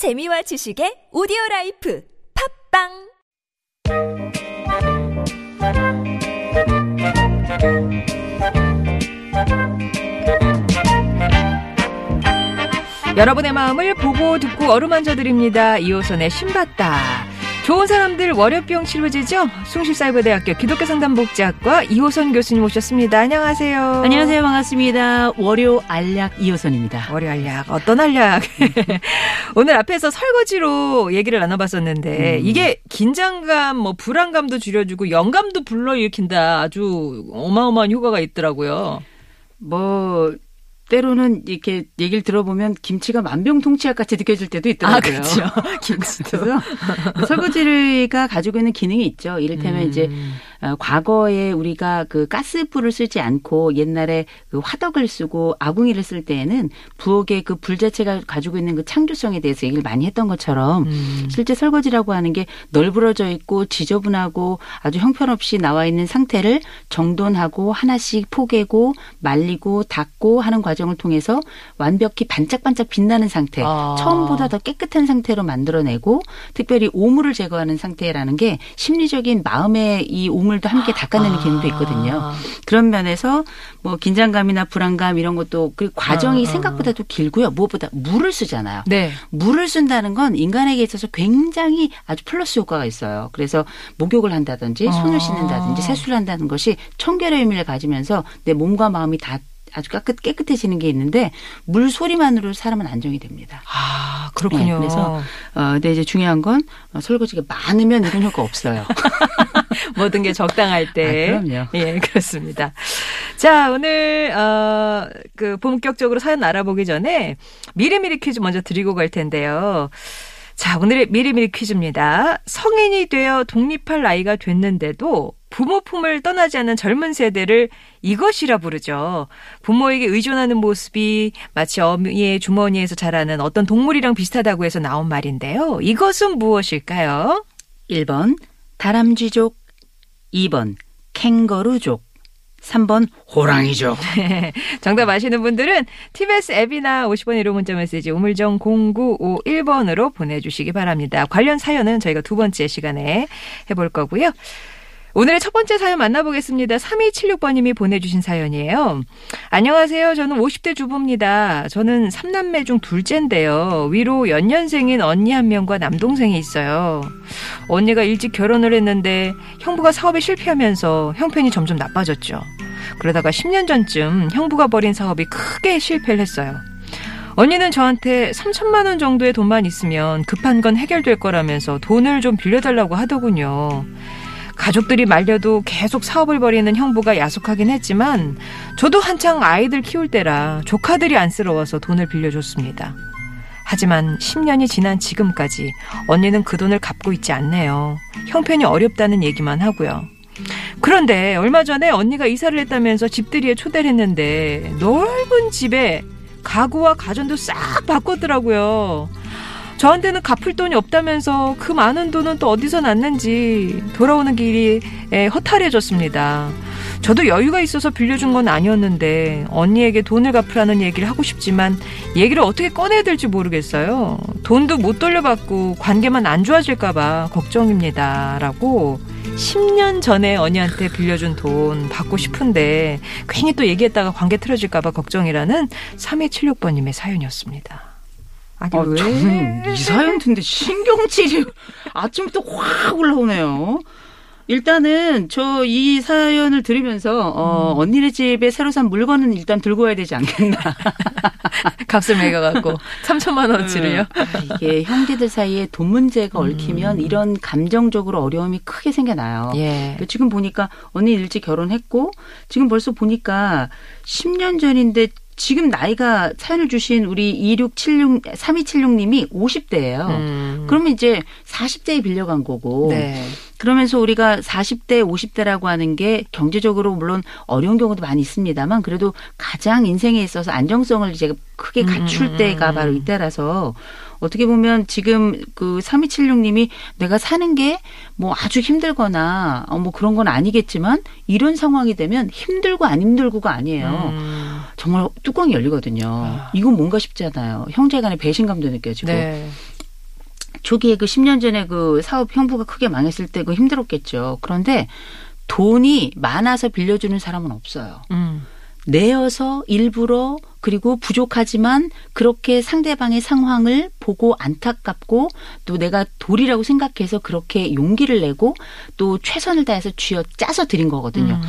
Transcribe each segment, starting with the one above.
재미와 지식의 오디오 life 팟빵 여러분의 마음을 보고 듣고 어루만져 드립니다. 이호선의 신받다. 좋은 사람들 월요병 치료제죠? 숭실사이버대학교 기독교 상담복지학과 이호선 교수님 오셨습니다. 안녕하세요. 안녕하세요. 반갑습니다. 월요 알약 이호선입니다. 월요 알약 어떤 알약? 오늘 앞에서 설거지로 얘기를 나눠봤었는데 음. 이게 긴장감, 뭐 불안감도 줄여주고 영감도 불러일으킨다. 아주 어마어마한 효과가 있더라고요. 뭐 때로는 이렇게 얘기를 들어보면 김치가 만병통치약 같이 느껴질 때도 있더라고요. 아, 그렇죠. 김치도. 설거지가 가지고 있는 기능이 있죠. 이를테면 이제 음. 어, 과거에 우리가 그 가스불을 쓰지 않고 옛날에 그 화덕을 쓰고 아궁이를 쓸 때에는 부엌의 그 불 자체가 가지고 있는 그 창조성에 대해서 얘기를 많이 했던 것처럼 음. 실제 설거지라고 하는 게 널브러져 있고 지저분하고 아주 형편없이 나와 있는 상태를 정돈하고 하나씩 포개고 말리고 닦고 하는 과정을 통해서 완벽히 반짝반짝 빛나는 상태, 아. 처음보다 더 깨끗한 상태로 만들어내고 특별히 오물을 제거하는 상태라는 게 심리적인 마음의 이 오물 도 함께 닦아내는 기능도 있거든요. 아. 그런 면에서 뭐 긴장감이나 불안감 이런 것도 그 과정이 아, 아. 생각보다도 길고요. 무엇보다 물을 쓰잖아요. 네. 물을 쓴다는 건 인간에게 있어서 굉장히 아주 플러스 효과가 있어요. 그래서 목욕을 한다든지 손을 아. 씻는다든지 세수를 한다는 것이 청결의 의미를 가지면서 내 몸과 마음이 다 아주 깨끗, 깨끗해지는 게 있는데 물 소리만으로 사람은 안정이 됩니다. 아, 그렇군요. 네, 그래서 어, 근데 이제 중요한 건 어, 설거지가 많으면 이런 효과 없어요. 모든 게 적당할 때. 아, 그럼요. 예, 그렇습니다. 자, 오늘, 어, 그, 본격적으로 사연 알아보기 전에 미리미리 퀴즈 먼저 드리고 갈 텐데요. 자, 오늘의 미리미리 퀴즈입니다. 성인이 되어 독립할 나이가 됐는데도 부모 품을 떠나지 않는 젊은 세대를 이것이라 부르죠. 부모에게 의존하는 모습이 마치 어미의 주머니에서 자라는 어떤 동물이랑 비슷하다고 해서 나온 말인데요. 이것은 무엇일까요? 1번 다람쥐족, 2번 캥거루족, 3번 호랑이족. 정답 아시는 분들은 TBS 앱이나 50번 1호 문자 메시지 우물정 0951번으로 보내주시기 바랍니다. 관련 사연은 저희가 두 번째 시간에 해볼 거고요. 오늘의 첫 번째 사연 만나보겠습니다. 3276번님이 보내주신 사연이에요. 안녕하세요. 저는 50대 주부입니다. 저는 3남매 중 둘째인데요. 위로 연년생인 언니 한 명과 남동생이 있어요. 언니가 일찍 결혼을 했는데 형부가 사업에 실패하면서 형편이 점점 나빠졌죠. 그러다가 10년 전쯤 형부가 벌인 사업이 크게 실패를 했어요. 언니는 저한테 3천만 원 정도의 돈만 있으면 급한 건 해결될 거라면서 돈을 좀 빌려달라고 하더군요. 가족들이 말려도 계속 사업을 벌이는 형부가 야속하긴 했지만 저도 한창 아이들 키울 때라 조카들이 안쓰러워서 돈을 빌려줬습니다. 하지만 10년이 지난 지금까지 언니는 그 돈을 갚고 있지 않네요. 형편이 어렵다는 얘기만 하고요. 그런데 얼마 전에 언니가 이사를 했다면서 집들이에 초대를 했는데 넓은 집에 가구와 가전도 싹 바꿨더라고요. 저한테는 갚을 돈이 없다면서 그 많은 돈은 또 어디서 났는지 돌아오는 길이 에, 허탈해졌습니다. 저도 여유가 있어서 빌려준 건 아니었는데 언니에게 돈을 갚으라는 얘기를 하고 싶지만 얘기를 어떻게 꺼내야 될지 모르겠어요. 돈도 못 돌려받고 관계만 안 좋아질까봐 걱정입니다. 라고 10년 전에 언니한테 빌려준 돈 받고 싶은데 괜히 또 얘기했다가 관계 틀어질까봐 걱정이라는 3276번님의 사연이었습니다. 아니 아, 왜? 이 사연 듣는데 신경질이 아침부터 확 올라오네요. 일단은 저 이 사연을 들으면서 어, 음. 언니네 집에 새로 산 물건은 일단 들고 와야 되지 않겠나. 값을 매겨갖고 3천만 원어치를요. 아, 이게 형제들 사이에 돈 문제가 음. 얽히면 이런 감정적으로 어려움이 크게 생겨나요. 예. 지금 보니까 언니 일찍 결혼했고 지금 벌써 보니까 10년 전인데 지금 나이가 사연을 주신 우리 2676 3276님이 50대예요. 음. 그러면 이제 40대에 빌려간 거고 네. 그러면서 우리가 40대, 50대라고 하는 게 경제적으로 물론 어려운 경우도 많이 있습니다만 그래도 가장 인생에 있어서 안정성을 이제 크게 갖출 음, 음, 때가 음. 바로 이때라서 어떻게 보면 지금 그 3276님이 내가 사는 게 뭐 아주 힘들거나 어, 뭐 그런 건 아니겠지만 이런 상황이 되면 힘들고 안 힘들고가 아니에요. 음. 정말 뚜껑이 열리거든요. 아. 이건 뭔가 싶지 않아요. 형제 간의 배신감도 느껴지고. 네. 초기에 그 10년 전에 그 사업 형부가 크게 망했을 때 그 힘들었겠죠. 그런데 돈이 많아서 빌려주는 사람은 없어요. 음. 내어서 일부러 그리고 부족하지만 그렇게 상대방의 상황을 보고 안타깝고 또 내가 도리라고 생각해서 그렇게 용기를 내고 또 최선을 다해서 쥐어 짜서 드린 거거든요. 음.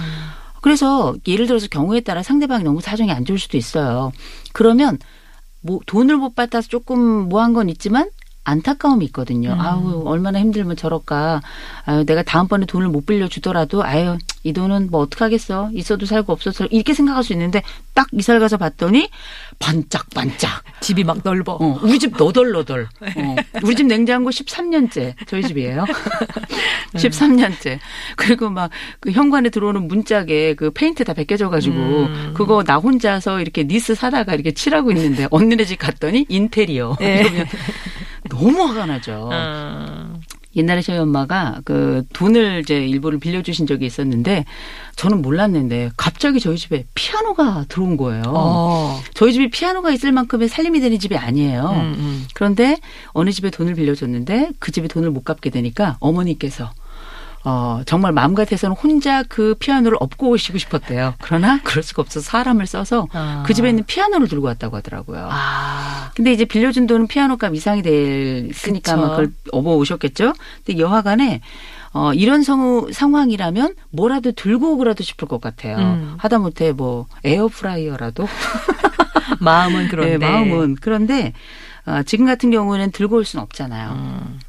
그래서 예를 들어서 경우에 따라 상대방이 너무 사정이 안 좋을 수도 있어요. 그러면 뭐 돈을 못 받아서 조금 뭐 한 건 있지만 안타까움이 있거든요. 음. 아우 얼마나 힘들면 저럴까. 아유 내가 다음번에 돈을 못 빌려 주더라도 아유 이 돈은 뭐 어떡하겠어. 있어도 살고 없어서 이렇게 생각할 수 있는데 딱 이사를 가서 봤더니 반짝반짝. 집이 막 넓어. 어, 우리 집 너덜너덜. 어, 우리 집 냉장고 13년째. 저희 집이에요. 13년째. 그리고 막 그 현관에 들어오는 문짝에 그 페인트 다 벗겨져 가지고 음. 그거 나 혼자서 이렇게 니스 사다가 이렇게 칠하고 있는데 언니네 집 갔더니 인테리어. 예. 너무 화가 나죠. 어. 옛날에 저희 엄마가 그 돈을 이제 일부를 빌려주신 적이 있었는데 저는 몰랐는데 갑자기 저희 집에 피아노가 들어온 거예요. 어. 저희 집이 피아노가 있을 만큼의 살림이 되는 집이 아니에요. 음, 음. 그런데 어느 집에 돈을 빌려줬는데 그 집이 돈을 못 갚게 되니까 어머니께서 어, 정말 마음 같아서는 혼자 그 피아노를 업고 오시고 싶었대요. 그러나 그럴 수가 없어서 사람을 써서 아. 그 집에 있는 피아노를 들고 왔다고 하더라고요. 아. 근데 이제 빌려준 돈은 피아노 값 이상이 됐으니까 그쵸. 아마 그걸 업어 오셨겠죠. 근데 여하간에 어, 이런 성우, 상황이라면 뭐라도 들고 오고라도 싶을 것 같아요. 음. 하다못해 뭐 에어프라이어라도 마음은 그런데. 네, 마음은 그런데 어, 지금 같은 경우에는 들고 올 수는 없잖아요. 음.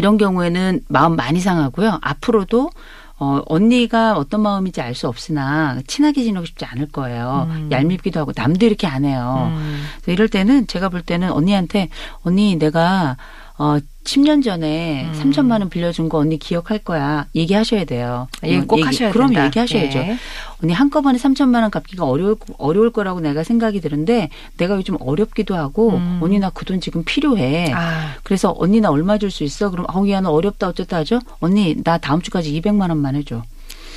이런 경우에는 마음 많이 상하고요. 앞으로도 어, 언니가 어떤 마음인지 알 수 없으나 친하게 지내고 싶지 않을 거예요. 음. 얄밉기도 하고 남도 이렇게 안 해요. 음. 이럴 때는 제가 볼 때는 언니한테 언니 내가 어 10년 전에 음. 3천만 원 빌려준 거 언니 기억할 거야. 얘기하셔야 돼요. 얘기 꼭 하셔야 그럼 된다. 얘기하셔야죠. 예. 언니 한꺼번에 3천만 원 갚기가 어려울 어려울 거라고 내가 생각이 드는데 내가 요즘 어렵기도 하고 음. 언니 나 그 돈 지금 필요해. 아. 그래서 언니 나 얼마 줄 수 있어? 그럼 아우 야 너 어렵다 어쨌다 하죠. 언니 나 다음 주까지 200만 원만 해줘.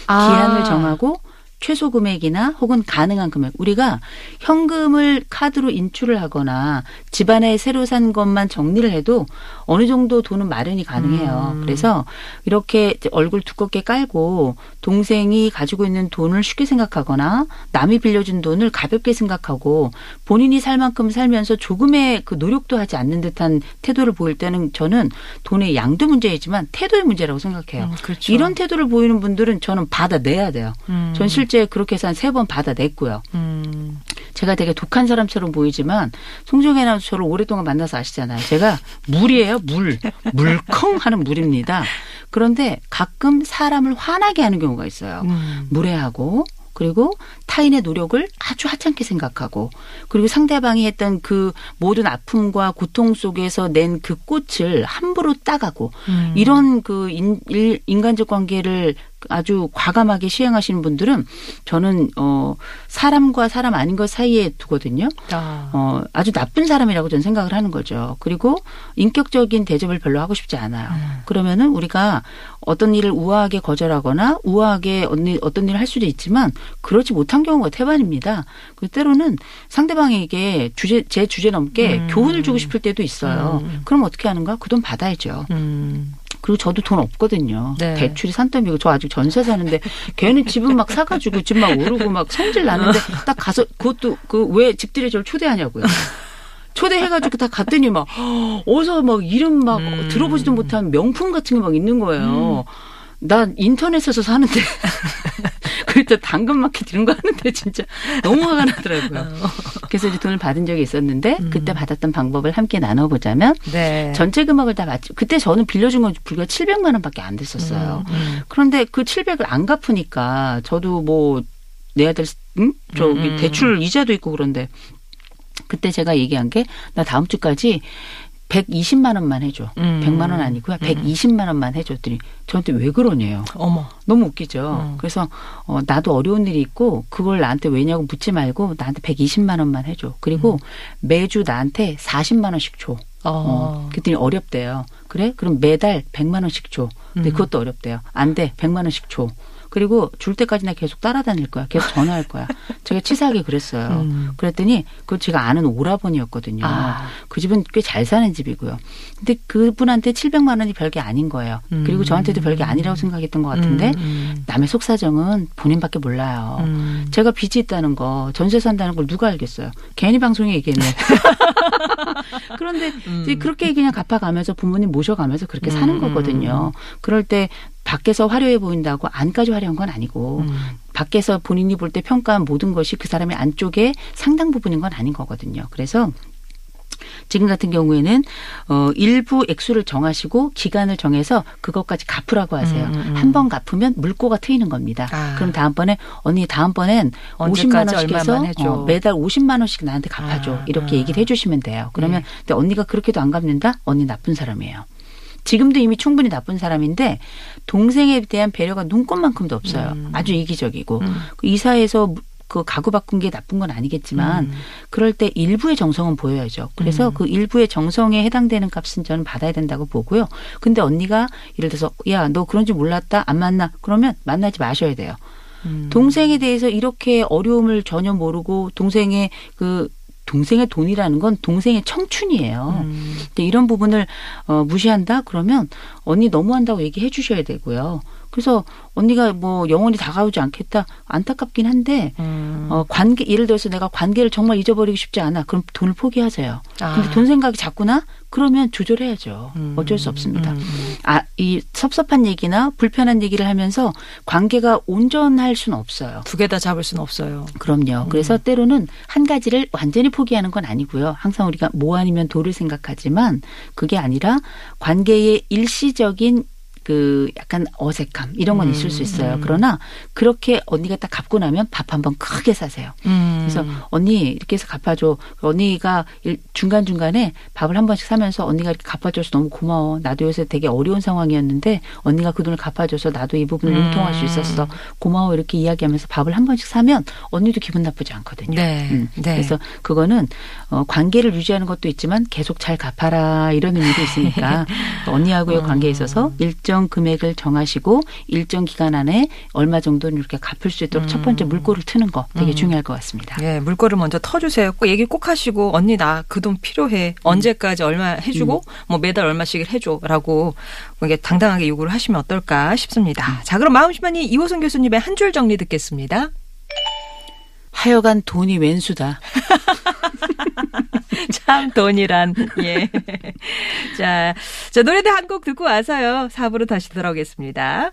아. 기한을 정하고 최소 금액이나 혹은 가능한 금액. 우리가 현금을 카드로 인출을 하거나 집안에 새로 산 것만 정리를 해도 어느 정도 돈은 마련이 가능해요. 음. 그래서 이렇게 얼굴 두껍게 깔고 동생이 가지고 있는 돈을 쉽게 생각하거나 남이 빌려준 돈을 가볍게 생각하고 본인이 살 만큼 살면서 조금의 그 노력도 하지 않는 듯한 태도를 보일 때는 저는 돈의 양도 문제이지만 태도의 문제라고 생각해요. 음, 그렇죠. 이런 태도를 보이는 분들은 저는 받아내야 돼요. 음. 전 실제 그렇게 해서 한 세 번 받아냈고요. 음. 제가 되게 독한 사람처럼 보이지만 송정혜 아나운서를 오랫동안 만나서 아시잖아요. 제가 물이에요, 물. 물컹 하는 물입니다. 그런데 가끔 사람을 화나게 하는 경우가 있어요. 음. 무례하고 그리고 타인의 노력을 아주 하찮게 생각하고 그리고 상대방이 했던 그 모든 아픔과 고통 속에서 낸 그 꽃을 함부로 따가고 음. 이런 그 인, 일- 인간적 관계를 아주 과감하게 시행하시는 분들은 저는 어 사람과 사람 아닌 것 사이에 두거든요. 아. 어 아주 나쁜 사람이라고 저는 생각을 하는 거죠. 그리고 인격적인 대접을 별로 하고 싶지 않아요. 음. 그러면은 우리가 어떤 일을 우아하게 거절하거나 우아하게 어떤- 일을 할 수도 있지만 그렇지 못한 경우가 태반입니다. 그 때로는 상대방에게 주제 제 주제 넘게 음. 교훈을 주고 싶을 때도 있어요. 음. 그럼 어떻게 하는가? 그 돈 받아야죠. 음. 그리고 저도 돈 없거든요. 네. 대출이 산더미고 저 아직 전세 사는데 걔는 집은 막 사가지고 집 막 오르고 막 성질 나는데 딱 가서 그것도 그 왜 집들이 저를 초대하냐고요. 초대해가지고 다 갔더니 막 어서 막 이름 막 음. 들어보지도 못한 명품 같은 게 막 있는 거예요. 나 인터넷에서 사는데 그때 당근마켓 이런 거 하는데 진짜 너무 화가 나더라고요. 그래서 이제 돈을 받은 적이 있었는데 그때 음. 받았던 방법을 함께 나눠보자면 네. 전체 금액을 다 맞죠. 그때 저는 빌려준 건 불과 700만 원밖에 안 됐었어요. 음, 음. 그런데 그 700을 안 갚으니까 저도 뭐 내야 될 응? 저기 음. 대출 이자도 있고 그런데 그때 제가 얘기한 게 나 다음 주까지 120만 원만 해줘. 음. 100만 원 아니고요. 120만 원만 해줬더니 저한테 왜 그러네요. 어머. 너무 웃기죠. 음. 그래서 어, 나도 어려운 일이 있고 그걸 나한테 왜냐고 묻지 말고 나한테 120만 원만 해줘. 그리고 매주 나한테 40만 원씩 줘. 어. 어. 그랬더니 어렵대요. 그래? 그럼 매달 100만 원씩 줘. 근데 음. 그것도 어렵대요. 안 돼. 100만 원씩 줘. 그리고 줄 때까지 나 계속 따라다닐 거야. 계속 전화할 거야. 제가 치사하게 그랬어요. 음. 그랬더니 그 제가 아는 오라버니였거든요. 아. 그 집은 꽤 잘 사는 집이고요. 근데 그분한테 700만 원이 별게 아닌 거예요. 음. 그리고 저한테도 별게 아니라고 생각했던 것 같은데 음, 음. 남의 속사정은 본인밖에 몰라요. 음. 제가 빚이 있다는 거, 전세 산다는 걸 누가 알겠어요? 괜히 방송에 얘기했네. 그런데 그렇게 그냥 갚아가면서 부모님 모셔가면서 그렇게 사는 음, 거거든요. 그럴 때 밖에서 화려해 보인다고 안까지 화려한 건 아니고 음. 밖에서 본인이 볼 때 평가한 모든 것이 그 사람의 안쪽에 상당 부분인 건 아닌 거거든요. 그래서 지금 같은 경우에는 어 일부 액수를 정하시고 기간을 정해서 그것까지 갚으라고 하세요. 음, 음, 음. 한번 갚으면 물꼬가 트이는 겁니다. 아. 그럼 다음번에 언니 다음번엔 50만 언제까지 원씩 해서. 어, 매달 50만 원씩 나한테 갚아줘. 아, 이렇게 아. 얘기를 해 주시면 돼요. 그러면 네. 근데 언니가 그렇게도 안 갚는다? 언니 나쁜 사람이에요. 지금도 이미 충분히 나쁜 사람인데 동생에 대한 배려가 눈꽃만큼도 없어요. 음. 아주 이기적이고 음. 그 이사에서 그 가구 바꾼 게 나쁜 건 아니겠지만 음. 그럴 때 일부의 정성은 보여야죠. 그래서 음. 그 일부의 정성에 해당되는 값은 저는 받아야 된다고 보고요. 근데 언니가 예를 들어서 야 너 그런 줄 몰랐다 안 만나 그러면 만나지 마셔야 돼요. 음. 동생에 대해서 이렇게 어려움을 전혀 모르고 동생의 그 동생의 돈이라는 건 동생의 청춘이에요. 음. 근데 이런 부분을 어, 무시한다 그러면 언니 너무한다고 얘기해 주셔야 되고요. 그래서 언니가 뭐 영원히 다가오지 않겠다 안타깝긴 한데 음. 어, 관계 예를 들어서 내가 관계를 정말 잊어버리고 싶지 않아. 그럼 돈을 포기하세요. 아. 근데 돈 생각이 자꾸나 그러면 조절해야죠. 음. 어쩔 수 없습니다. 음, 음. 아, 이 섭섭한 얘기나 불편한 얘기를 하면서 관계가 온전할 수는 없어요. 두 개 다 잡을 수는 없어요. 그럼요. 그래서 때로는 한 가지를 완전히 포기하는 건 아니고요. 항상 우리가 뭐 아니면 도를 생각하지만 그게 아니라 관계의 일시적인 그 약간 어색함 이런 건 있을 수 있어요. 음. 그러나 그렇게 언니가 딱 갚고 나면 밥 한번 크게 사세요. 음. 그래서 언니 이렇게 해서 갚아줘. 언니가 중간 중간에 밥을 한 번씩 사면서 언니가 이렇게 갚아줘서 너무 고마워. 나도 요새 되게 어려운 상황이었는데 언니가 그 돈을 갚아줘서 나도 이 부분을 음. 융통할 수 있었어. 고마워 이렇게 이야기하면서 밥을 한 번씩 사면 언니도 기분 나쁘지 않거든요. 네. 음. 네. 그래서 그거는 어, 관계를 유지하는 것도 있지만 계속 잘 갚아라 이런 의미도 있으니까 언니하고의 음. 관계에 있어서 일정 금액을 정하시고 일정 기간 안에 얼마 정도는 이렇게 갚을 수 있도록 첫 번째 물꼬를 트는 거 되게 음. 중요할 것 같습니다. 예, 물꼬를 먼저 터주세요. 꼭 얘기 꼭 하시고 언니 나 그 돈 필요해. 언제까지 얼마 해주고 뭐 매달 얼마씩 해줘라고 이게 당당하게 요구를 하시면 어떨까 싶습니다. 자, 그럼 마음심만이 이호선 교수님의 한 줄 정리 듣겠습니다. 하여간 돈이 왼수다. 참 돈이란 예. 자, 자 노래도 한 곡 듣고 와서요. 4부로 다시 돌아오겠습니다.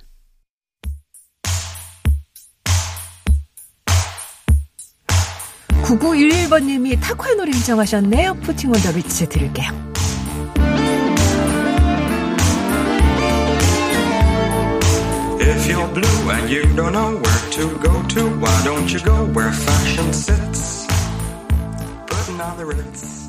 9911번님이 타코의 노래 신청하셨네요. 푸팅 온더 리츠 들을게요. And you don't know where to go to, why don't you go where fashion sits? Putting on the ritz.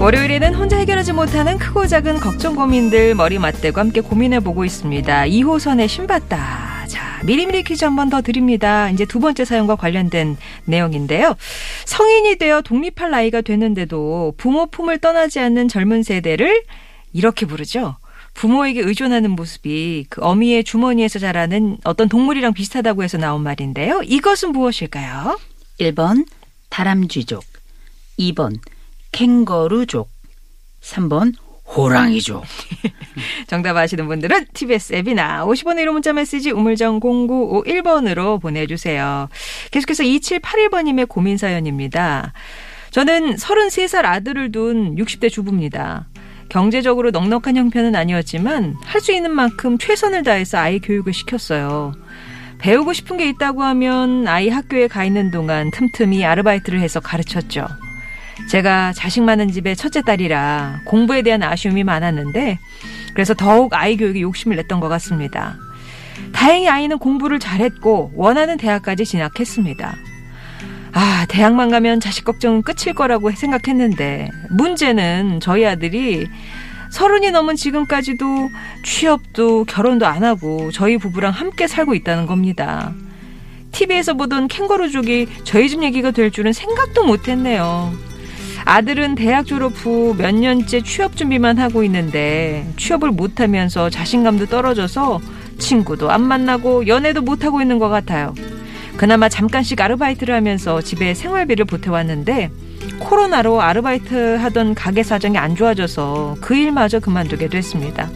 월요일에는 혼자 해결하지 못하는 크고 작은 걱정 고민들 머리 맞대고 함께 고민해 보고 있습니다. 2호선의 신봤다. 자, 미리미리 퀴즈 한 번 더 드립니다. 이제 두 번째 사연과 관련된 내용인데요. 성인이 되어 독립할 나이가 됐는데도 부모 품을 떠나지 않는 젊은 세대를 이렇게 부르죠. 부모에게 의존하는 모습이 그 어미의 주머니에서 자라는 어떤 동물이랑 비슷하다고 해서 나온 말인데요. 이것은 무엇일까요? 1번 다람쥐족, 2번 캥거루족, 3번 호랑이족. 정답 아시는 분들은 TBS 앱이나 50원의 1호 문자 메시지 우물정 0951번으로 보내주세요. 계속해서 2781번님의 고민 사연입니다. 저는 33살 아들을 둔 60대 주부입니다. 경제적으로 넉넉한 형편은 아니었지만 할 수 있는 만큼 최선을 다해서 아이 교육을 시켰어요. 배우고 싶은 게 있다고 하면 아이 학교에 가 있는 동안 틈틈이 아르바이트를 해서 가르쳤죠. 제가 자식 많은 집의 첫째 딸이라 공부에 대한 아쉬움이 많았는데 그래서 더욱 아이 교육에 욕심을 냈던 것 같습니다. 다행히 아이는 공부를 잘했고 원하는 대학까지 진학했습니다. 아, 대학만 가면 자식 걱정은 끝일 거라고 생각했는데 문제는 저희 아들이 서른이 넘은 지금까지도 취업도 결혼도 안 하고 저희 부부랑 함께 살고 있다는 겁니다. TV에서 보던 캥거루족이 저희 집 얘기가 될 줄은 생각도 못 했네요. 아들은 대학 졸업 후 몇 년째 취업 준비만 하고 있는데 취업을 못하면서 자신감도 떨어져서 친구도 안 만나고 연애도 못하고 있는 것 같아요. 그나마 잠깐씩 아르바이트를 하면서 집에 생활비를 보태왔는데 코로나로 아르바이트 하던 가게 사정이 안 좋아져서 그 일마저 그만두게 됐습니다.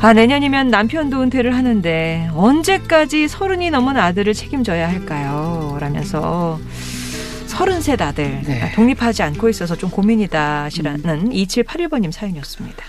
아, 내년이면 남편도 은퇴를 하는데 언제까지 서른이 넘은 아들을 책임져야 할까요? 라면서 서른셋 아들 네. 아, 독립하지 않고 있어서 좀 고민이다시라는 2781번님 사연이었습니다.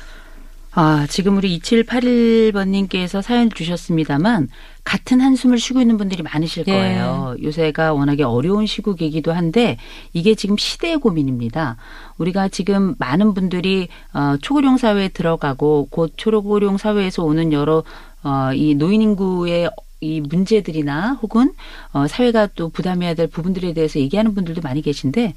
아, 지금 우리 2781번님께서 사연 주셨습니다만, 같은 한숨을 쉬고 있는 분들이 많으실 예. 거예요. 요새가 워낙에 어려운 시국이기도 한데, 이게 지금 시대의 고민입니다. 우리가 지금 많은 분들이, 어, 초고령 사회에 들어가고, 곧 초고령 사회에서 오는 여러, 어, 이 노인 인구의 이 문제들이나 혹은 어, 사회가 또 부담해야 될 부분들에 대해서 얘기하는 분들도 많이 계신데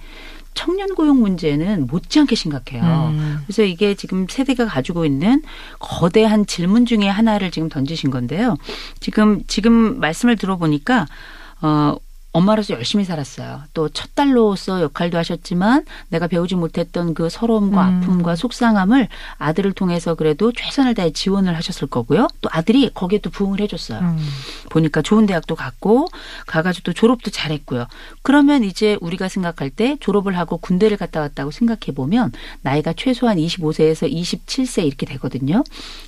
청년 고용 문제는 못지않게 심각해요. 음. 그래서 이게 지금 세대가 가지고 있는 거대한 질문 중에 하나를 지금 던지신 건데요. 지금 지금 말씀을 들어보니까 어 엄마로서 열심히 살았어요. 또 첫 딸로서 역할도 하셨지만 내가 배우지 못했던 그 서러움과 음. 아픔과 속상함을 아들을 통해서 그래도 최선을 다해 지원을 하셨을 거고요. 또 아들이 거기에 또 부응을 해줬어요. 음. 보니까 좋은 대학도 갔고 가가지고 또 졸업도 잘했고요. 그러면 이제 우리가 생각할 때 졸업을 하고 군대를 갔다 왔다고 생각해 보면 나이가 최소한 25세에서 27세 이렇게 되거든요.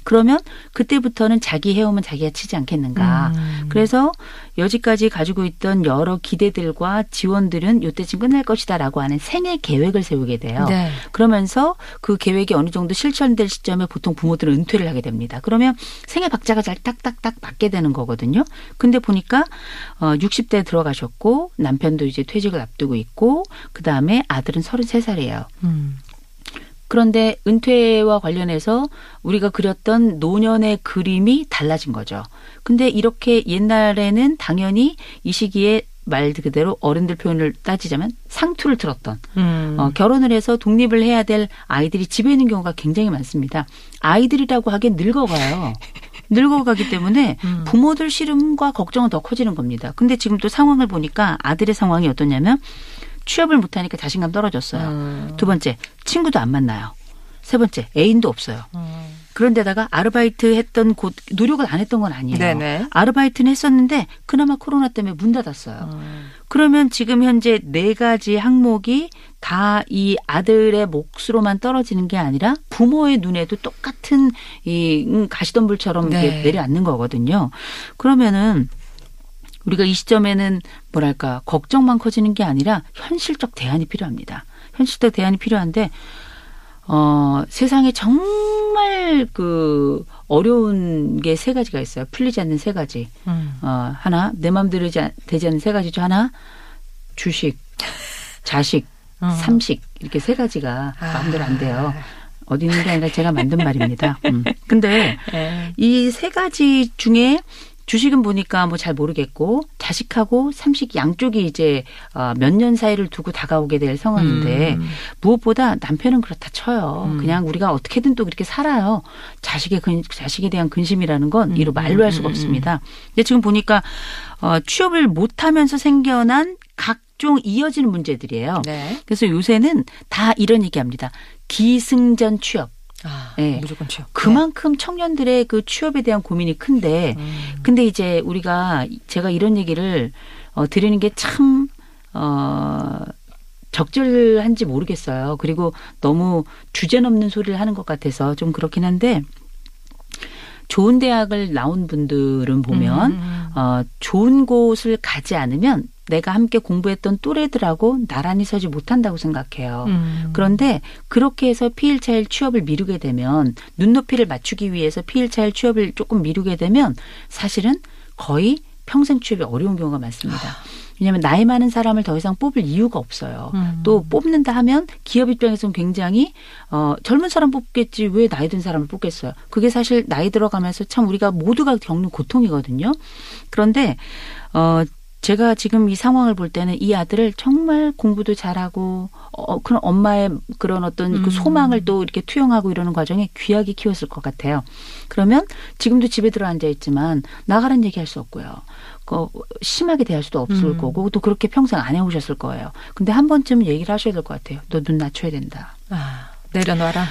그러면 그때부터는 자기 해오면 자기가 치지 않겠는가. 음. 그래서 여지까지 가지고 있던 여러 기대들과 지원들은 요때쯤 끝날 것이다라고 하는 생애 계획을 세우게 돼요. 네. 그러면서 그 계획이 어느 정도 실천될 시점에 보통 부모들은 은퇴를 하게 됩니다. 그러면 생애 박자가 잘 딱딱딱 맞게 되는 거거든요. 근데 보니까 어 60대 들어가셨고 남편도 이제 퇴직을 앞두고 있고 그다음에 아들은 33살이에요. 음. 그런데 은퇴와 관련해서 우리가 그렸던 노년의 그림이 달라진 거죠. 근데 이렇게 옛날에는 당연히 이 시기에 말 그대로 어른들 표현을 따지자면 상투를 틀었던 음. 어, 결혼을 해서 독립을 해야 될 아이들이 집에 있는 경우가 굉장히 많습니다. 아이들이라고 하기엔 늙어가요. 늙어가기 때문에 음. 부모들 시름과 걱정은 더 커지는 겁니다. 근데 지금 또 상황을 보니까 아들의 상황이 어떠냐면 취업을 못하니까 자신감 떨어졌어요. 음. 두 번째 친구도 안 만나요. 세 번째 애인도 없어요. 음. 그런데다가 아르바이트 했던 곳 노력을 안 했던 건 아니에요. 네네. 아르바이트는 했었는데 그나마 코로나 때문에 문 닫았어요. 음. 그러면 지금 현재 네 가지 항목이 다 이 아들의 몫으로만 떨어지는 게 아니라 부모의 눈에도 똑같은 이 음, 가시덤불처럼 네. 내려앉는 거거든요. 그러면은 우리가 이 시점에는 뭐랄까 걱정만 커지는 게 아니라 현실적 대안이 필요합니다. 현실적 대안이 필요한데 어, 세상에 정말 그 어려운 게 세 가지가 있어요. 풀리지 않는 세 가지. 음. 어, 하나, 내 마음대로 되지 않- 않는 세 가지 중 하나, 주식, 자식, 어. 삼식. 이렇게 세 가지가 아. 마음대로 안 돼요. 어디 있는 게 아니라 제가 만든 말입니다. 음. 근데 네. 이세 가지 중에 주식은 보니까 뭐 잘 모르겠고 자식하고 삼식 양쪽이 이제 어, 몇년 사이를 두고 다가오게 될 상황인데 음. 무엇보다 남편은 그렇다 쳐요. 음. 그냥 우리가 어떻게든 또 그렇게 살아요. 자식의 근, 자식에 대한 근심이라는 건 이루 말로 할 수가 음, 음, 없습니다. 근데 지금 보니까 어, 취업을 못하면서 생겨난 각종 이어지는 문제들이에요. 네. 그래서 요새는 다 이런 얘기합니다. 기승전 취업. 아, 네. 무조건 취업. 그만큼 청년들의 그 취업에 대한 고민이 큰데 음. 근데 이제 우리가 제가 이런 얘기를 어, 드리는 게 참 어, 적절한지 모르겠어요. 그리고 너무 주제넘는 소리를 하는 것 같아서 좀 그렇긴 한데 좋은 대학을 나온 분들은 보면 음. 어, 좋은 곳을 가지 않으면 내가 함께 공부했던 또래들하고 나란히 서지 못한다고 생각해요. 음. 그런데 그렇게 해서 피일차일 취업을 미루게 되면 눈높이를 맞추기 위해서 피일차일 취업을 조금 미루게 되면 사실은 거의 평생 취업이 어려운 경우가 많습니다. 왜냐하면 나이 많은 사람을 더 이상 뽑을 이유가 없어요. 음. 또 뽑는다 하면 기업 입장에서는 굉장히 어 젊은 사람 뽑겠지 왜 나이 든 사람을 뽑겠어요. 그게 사실 나이 들어가면서 참 우리가 모두가 겪는 고통이거든요. 그런데 어 제가 지금 이 상황을 볼 때는 이 아들을 정말 공부도 잘하고 어, 그런 엄마의 그런 어떤 그 소망을 또 이렇게 투영하고 이러는 과정에 귀하게 키웠을 것 같아요. 그러면 지금도 집에 들어 앉아 있지만 나가란 얘기 할 수 없고요. 그 심하게 대할 수도 없을 음. 거고 또 그렇게 평생 안 해오셨을 거예요. 근데 한 번쯤은 얘기를 하셔야 될 것 같아요. 너 눈 낮춰야 된다. 아, 내려놔라.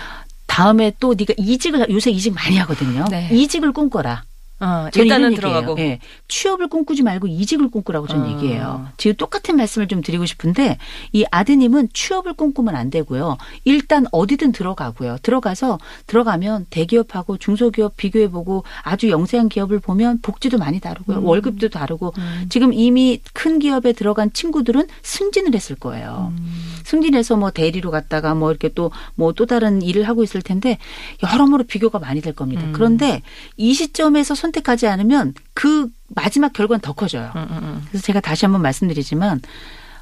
다음에 또 네가 이직을 요새 이직 많이 하거든요. 네. 이직을 꿈꿔라. 어, 저는 일단은. 들어가고. 예. 취업을 꿈꾸지 말고 이직을 꿈꾸라고 저는 어. 얘기해요. 지금 똑같은 말씀을 좀 드리고 싶은데 이 아드님은 취업을 꿈꾸면 안 되고요. 일단 어디든 들어가고요. 들어가서 들어가면 대기업하고 중소기업 비교해보고 아주 영세한 기업을 보면 복지도 많이 다르고요. 음. 월급도 다르고 지금 이미 큰 기업에 들어간 친구들은 승진을 했을 거예요. 음. 승진해서 뭐 대리로 갔다가 뭐 이렇게 또 뭐 또 다른 일을 하고 있을 텐데 여러모로 비교가 많이 될 겁니다. 음. 그런데 이 시점에서 선 택하지 않으면 그 마지막 결과는 더 커져요. 음, 음, 음. 그래서 제가 다시 한번 말씀드리지만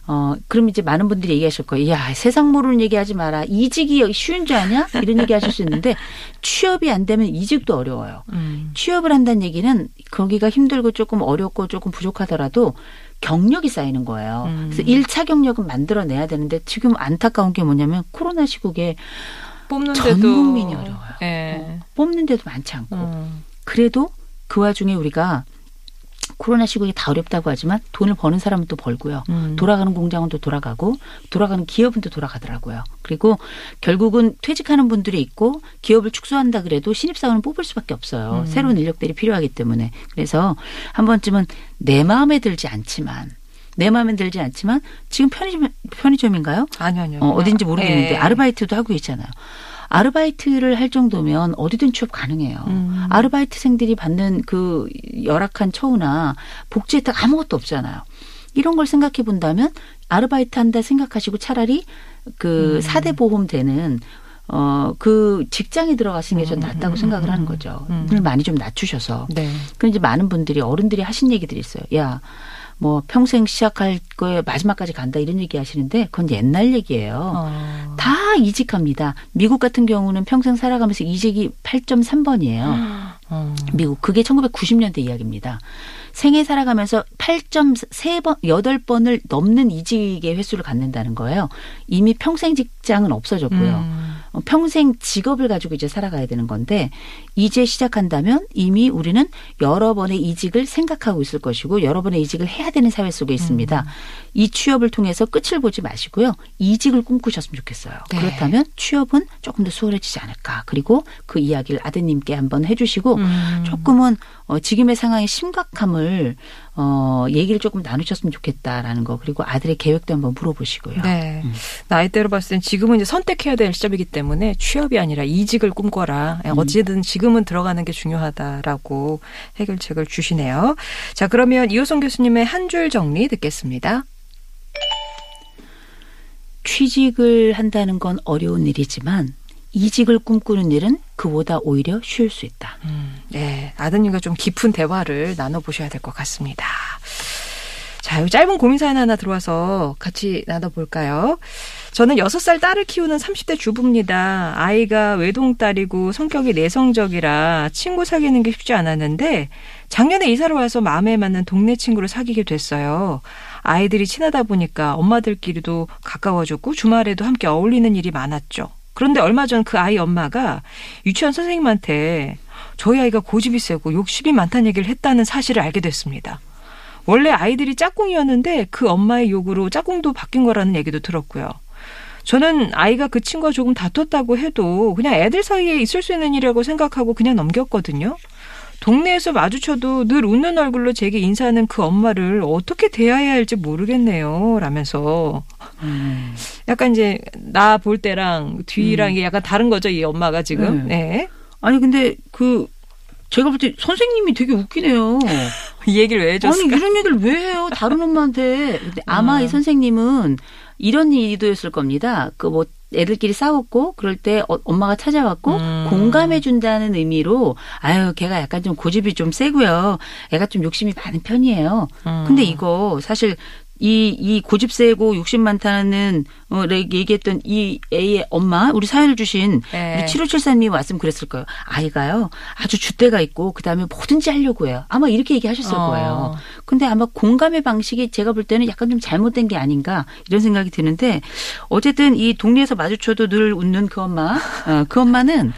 어 그럼 이제 많은 분들이 얘기하실 거예요. 야 세상 모르는 얘기 하지 마라. 이직이 쉬운 줄 아냐? 이런 얘기 하실 수 있는데 취업이 안 되면 이직도 어려워요. 음. 취업을 한다는 얘기는 거기가 힘들고 조금 어렵고 조금 부족하더라도 경력이 쌓이는 거예요. 음. 그래서 일차 경력은 만들어내야 되는데 지금 안타까운 게 뭐냐면 코로나 시국에 뽑는데도 전 국민이 어려워요. 예. 뽑는 데도 많지 않고 음. 그래도 그 와중에 우리가 코로나 시국이 다 어렵다고 하지만 돈을 버는 사람은 또 벌고요. 음. 돌아가는 공장은 또 돌아가고 돌아가는 기업은 또 돌아가더라고요. 그리고 결국은 퇴직하는 분들이 있고 기업을 축소한다 그래도 신입사원은 뽑을 수밖에 없어요. 음. 새로운 인력들이 필요하기 때문에. 그래서 한 번쯤은 내 마음에 들지 않지만 내 마음에 들지 않지만 지금 편의점 편의점인가요? 아니요, 아니요. 어, 어딘지 모르겠는데 예. 아르바이트도 하고 있잖아요. 아르바이트를 할 정도면 어디든 취업 가능해요. 음. 아르바이트생들이 받는 그 열악한 처우나 복지 혜택 아무것도 없잖아요. 이런 걸 생각해 본다면 아르바이트 한다 생각하시고 차라리 그 음. 사대 보험 되는 어, 그 직장에 들어가시는 게좀 낫다고 생각을 하는 거죠. 음. 많이 좀 낮추셔서. 네. 그럼 이제 많은 분들이 어른들이 하신 얘기들이 있어요. 야, 뭐 평생 시작할 거에 마지막까지 간다 이런 얘기 하시는데 그건 옛날 얘기예요. 어. 다 이직합니다. 미국 같은 경우는 평생 살아가면서 이직이 8.3번이에요. 어. 미국 그게 1990년대 이야기입니다. 생애 살아가면서 8.3번, 8번을 넘는 이직의 횟수를 갖는다는 거예요. 이미 평생 직장은 없어졌고요. 음. 어, 평생 직업을 가지고 이제 살아가야 되는 건데 이제 시작한다면 이미 우리는 여러 번의 이직을 생각하고 있을 것이고 여러 번의 이직을 해야 되는 사회 속에 있습니다. 이 취업을 통해서 끝을 보지 마시고요. 이직을 꿈꾸셨으면 좋겠어요. 네. 그렇다면 취업은 조금 더 수월해지지 않을까. 그리고 그 이야기를 아드님께 한번 해주시고 음. 조금은 어, 지금의 상황의 심각함을 어, 얘기를 조금 나누셨으면 좋겠다라는 거 그리고 아들의 계획도 한번 물어보시고요. 네. 나이대로 봤을 땐 지금은 이제 선택해야 될 시점이기 때문에 취업이 아니라 이직을 꿈꿔라. 예, 음. 어찌든 지금은 들어가는 게 중요하다라고 해결책을 주시네요. 자, 그러면 이호성 교수님의 한 줄 정리 듣겠습니다. 취직을 한다는 건 어려운 일이지만 이직을 꿈꾸는 일은 그보다 오히려 쉬울 수 있다. 음, 네. 아드님과 좀 깊은 대화를 나눠보셔야 될 것 같습니다. 자, 이 짧은 고민 사연 하나 들어와서 같이 나눠볼까요? 저는 6살 딸을 키우는 30대 주부입니다. 아이가 외동딸이고 성격이 내성적이라 친구 사귀는 게 쉽지 않았는데 작년에 이사를 와서 마음에 맞는 동네 친구를 사귀게 됐어요. 아이들이 친하다 보니까 엄마들끼리도 가까워졌고 주말에도 함께 어울리는 일이 많았죠. 그런데 얼마 전 그 아이 엄마가 유치원 선생님한테 저희 아이가 고집이 세고 욕심이 많다는 얘기를 했다는 사실을 알게 됐습니다. 원래 아이들이 짝꿍이었는데 그 엄마의 요구로 짝꿍도 바뀐 거라는 얘기도 들었고요. 저는 아이가 그 친구와 조금 다퉜다고 해도 그냥 애들 사이에 있을 수 있는 일이라고 생각하고 그냥 넘겼거든요. 동네에서 마주쳐도 늘 웃는 얼굴로 제게 인사하는 그 엄마를 어떻게 대해야 할지 모르겠네요. 라면서 약간 이제 나 볼 때랑 뒤랑 이게 약간 다른 거죠. 이 엄마가 지금. 네. 아니 근데 그 제가 볼 때 선생님이 되게 웃기네요. 이 얘기를 왜 아니 해줬을까? 이런 얘기를 왜 해요? 다른 엄마한테. 근데 아마 아. 이 선생님은 이런 의도였을 겁니다. 그 뭐 애들끼리 싸웠고 그럴 때 어, 엄마가 찾아왔고 음. 공감해 준다는 의미로 아유 걔가 약간 좀 고집이 좀 세고요. 애가 좀 욕심이 많은 편이에요. 음. 근데 이거 사실 이, 이 고집 세고 욕심 많다는, 어, 얘기했던 이 A의 엄마, 우리 사연을 주신 네. 우리 7574님이 왔으면 그랬을 거예요. 아이가요, 아주 줏대가 있고, 그 다음에 뭐든지 하려고 해요. 아마 이렇게 얘기하셨을 어. 거예요. 근데 아마 공감의 방식이 제가 볼 때는 약간 좀 잘못된 게 아닌가, 이런 생각이 드는데, 어쨌든 이 동네에서 마주쳐도 늘 웃는 그 엄마, 어, 그 엄마는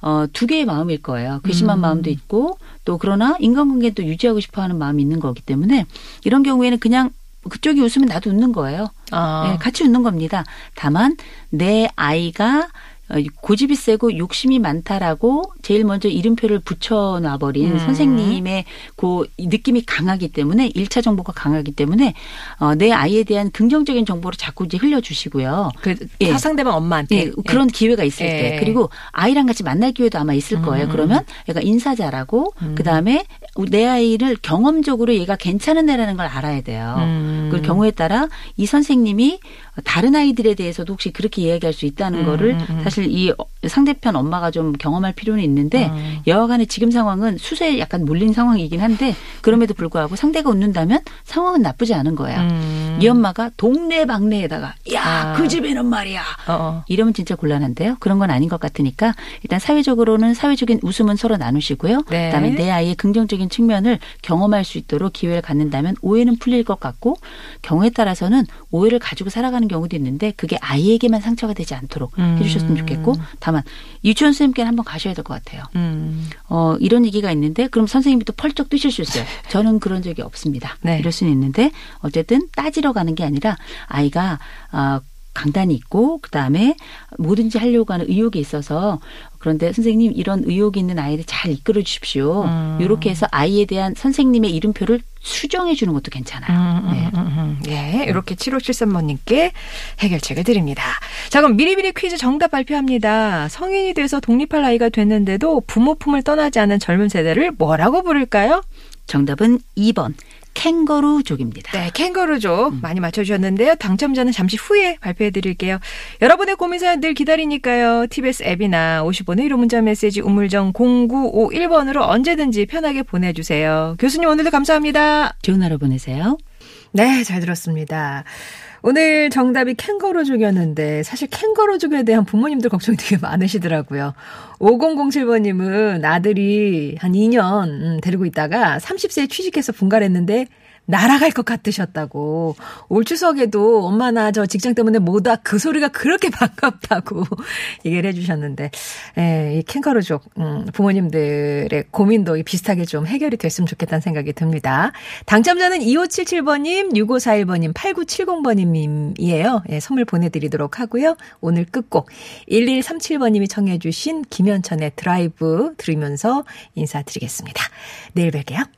어, 두 개의 마음일 거예요. 괘씸한 마음도 있고 또 그러나 인간관계도 유지하고 싶어 하는 마음이 있는 거기 때문에 이런 경우에는 그냥 그쪽이 웃으면 나도 웃는 거예요. 아. 네, 같이 웃는 겁니다. 다만 내 아이가 어, 고집이 세고 욕심이 많다라고 제일 먼저 이름표를 붙여놔버린 음. 선생님의 그 느낌이 강하기 때문에 일차 정보가 강하기 때문에 어, 내 아이에 대한 긍정적인 정보를 자꾸 이제 흘려주시고요. 그 예. 상대방 엄마한테 예, 그런 기회가 있을 예. 때 그리고 아이랑 같이 만날 기회도 아마 있을 거예요. 음. 그러면 얘가 인사 잘하고 그다음에 내 아이를 경험적으로 얘가 괜찮은 애라는 걸 알아야 돼요. 음. 그 경우에 따라 이 선생님이 다른 아이들에 대해서도 혹시 그렇게 이야기할 수 있다는 음, 거를 음, 음. 사실 이 상대편 엄마가 좀 경험할 필요는 있는데 음. 여하간에 지금 상황은 수세에 약간 몰린 상황이긴 한데 그럼에도 불구하고 상대가 웃는다면 상황은 나쁘지 않은 거예요. 음. 이 엄마가 동네 방네에다가 야 아. 그 집에는 말이야 어, 어. 이러면 진짜 곤란한데요. 그런 건 아닌 것 같으니까 일단 사회적으로는 사회적인 웃음은 서로 나누시고요. 네. 그다음에 내 아이의 긍정적인 측면을 경험할 수 있도록 기회를 갖는다면 오해는 풀릴 것 같고 경우에 따라서는 오해를 가지고 살아가는 경우도 있는데 그게 아이에게만 상처가 되지 않도록 음. 해주셨으면 좋겠고 다만 유치원 선생님께는 한번 가셔야 될 것 같아요. 음. 어, 이런 얘기가 있는데 그럼 선생님이 또 펄쩍 뛰실 수 있어요. 저는 그런 적이 없습니다. 네. 이럴 수는 있는데 어쨌든 따지러 가는 게 아니라 아이가 아 강단이 있고 그다음에 뭐든지 하려고 하는 의욕이 있어서 그런데 선생님 이런 의욕이 있는 아이를 잘 이끌어 주십시오. 음. 이렇게 해서 아이에 대한 선생님의 이름표를 수정해 주는 것도 괜찮아요. 음, 음, 네. 음, 음. 예, 이렇게 7573번님께 해결책을 드립니다. 자, 그럼 미리미리 퀴즈 정답 발표합니다. 성인이 돼서 독립할 나이가 됐는데도 부모 품을 떠나지 않은 젊은 세대를 뭐라고 부를까요? 정답은 2번 캥거루족입니다. 네, 캥거루족 많이 맞춰주셨는데요. 당첨자는 잠시 후에 발표해 드릴게요. 여러분의 고민 사연 늘 기다리니까요. TBS 앱이나 50번의 1호 문자 메시지 우물정 0951번으로 언제든지 편하게 보내주세요. 교수님 오늘도 감사합니다. 좋은 하루 보내세요. 네, 잘 들었습니다. 오늘 정답이 캥거루족이었는데 사실 캥거루족에 대한 부모님들 걱정이 되게 많으시더라고요. 5007번님은 아들이 한 2년 음, 데리고 있다가 30세에 취직해서 분가했는데 날아갈 것 같으셨다고. 올 추석에도 엄마 나 저 직장 때문에 뭐다 그 소리가 그렇게 반갑다고 얘기를 해주셨는데, 예, 이 캥거루족, 음, 부모님들의 고민도 비슷하게 좀 해결이 됐으면 좋겠다는 생각이 듭니다. 당첨자는 2577번님, 6541번님, 8970번님이에요. 예, 선물 보내드리도록 하고요. 오늘 끝곡 1137번님이 청해주신 김현천의 드라이브 들으면서 인사드리겠습니다. 내일 뵐게요.